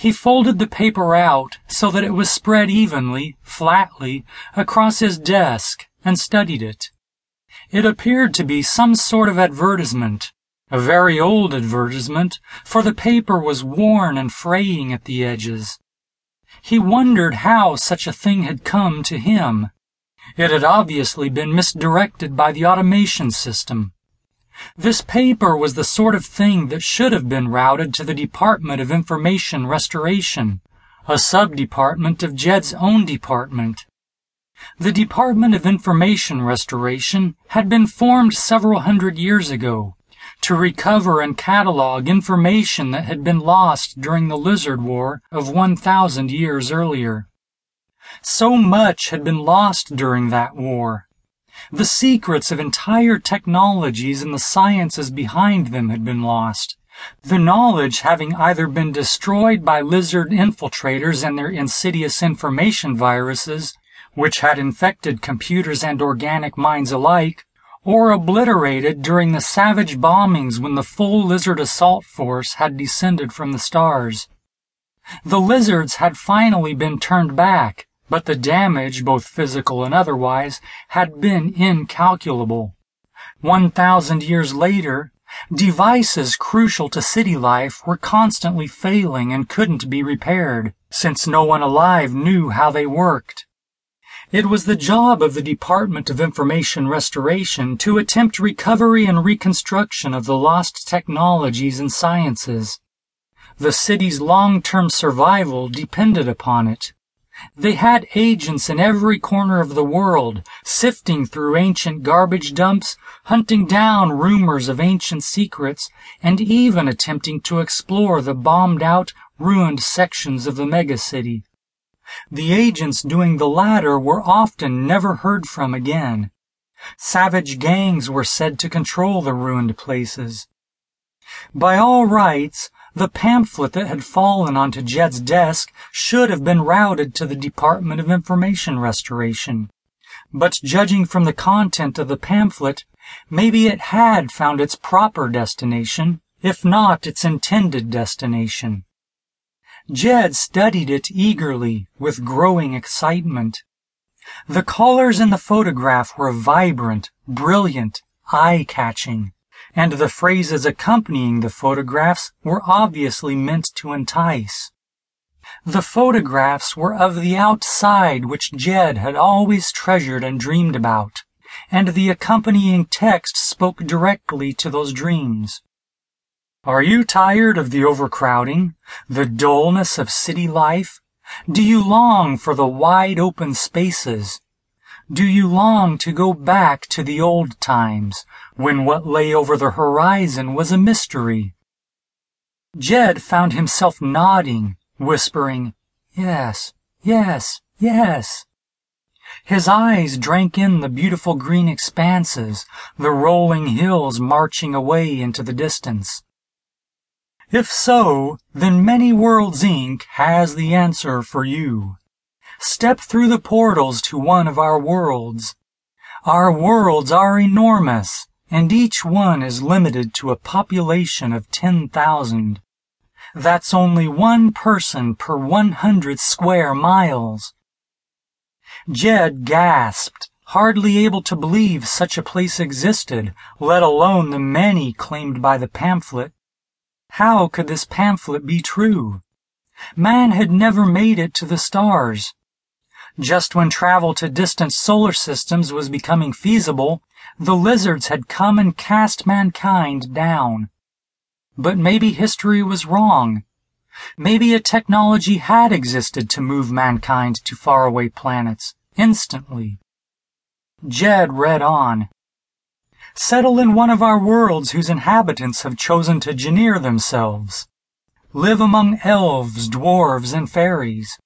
He folded the paper out so that it was spread evenly, flatly, across his desk and studied it. It appeared to be some sort of advertisement, a very old advertisement, for the paper was worn and fraying at the edges. He wondered how such a thing had come to him. It had obviously been misdirected by the automation system. This paper was the sort of thing that should have been routed to the Department of Information Restoration, a sub-department of Jed's own department. The Department of Information Restoration had been formed several hundred years ago to recover and catalog information that had been lost during the Lizard War of 1,000 years earlier. So much had been lost during that war. The secrets of entire technologies and the sciences behind them had been lost. The knowledge having either been destroyed by lizard infiltrators and their insidious information viruses, which had infected computers and organic minds alike, or obliterated during the savage bombings when the full lizard assault force had descended from the stars. The lizards had finally been turned back, but the damage, both physical and otherwise, had been incalculable. One thousand years later, devices crucial to city life were constantly failing and couldn't be repaired, since no one alive knew how they worked. It was the job of the Department of Information Restoration to attempt recovery and reconstruction of the lost technologies and sciences. The city's long-term survival depended upon it. They had agents in every corner of the world, sifting through ancient garbage dumps, hunting down rumors of ancient secrets, and even attempting to explore the bombed out, ruined sections of the megacity. The agents doing the latter were often never heard from again. Savage gangs were said to control the ruined places. By all rights, the pamphlet that had fallen onto Jed's desk should have been routed to the Department of Information Restoration. But judging from the content of the pamphlet, maybe it had found its proper destination, if not its intended destination. Jed studied it eagerly, with growing excitement. The colors in the photograph were vibrant, brilliant, eye-catching and the phrases accompanying the photographs were obviously meant to entice. The photographs were of the outside which Jed had always treasured and dreamed about, and the accompanying text spoke directly to those dreams. Are you tired of the overcrowding, the dullness of city life? Do you long for the wide open spaces, do you long to go back to the old times, when what lay over the horizon was a mystery? Jed found himself nodding, whispering, Yes, yes, yes. His eyes drank in the beautiful green expanses, the rolling hills marching away into the distance. If so, then Many Worlds Inc. has the answer for you. Step through the portals to one of our worlds. Our worlds are enormous, and each one is limited to a population of 10,000. That's only one person per 100 square miles. Jed gasped, hardly able to believe such a place existed, let alone the many claimed by the pamphlet. How could this pamphlet be true? Man had never made it to the stars. Just when travel to distant solar systems was becoming feasible, the lizards had come and cast mankind down. But maybe history was wrong. Maybe a technology had existed to move mankind to faraway planets, instantly. Jed read on. Settle in one of our worlds whose inhabitants have chosen to engineer themselves. Live among elves, dwarves, and fairies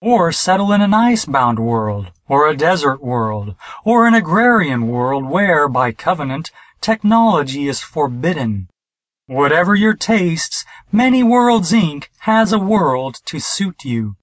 or settle in an ice-bound world, or a desert world, or an agrarian world where, by covenant, technology is forbidden. Whatever your tastes, Many Worlds Inc. has a world to suit you.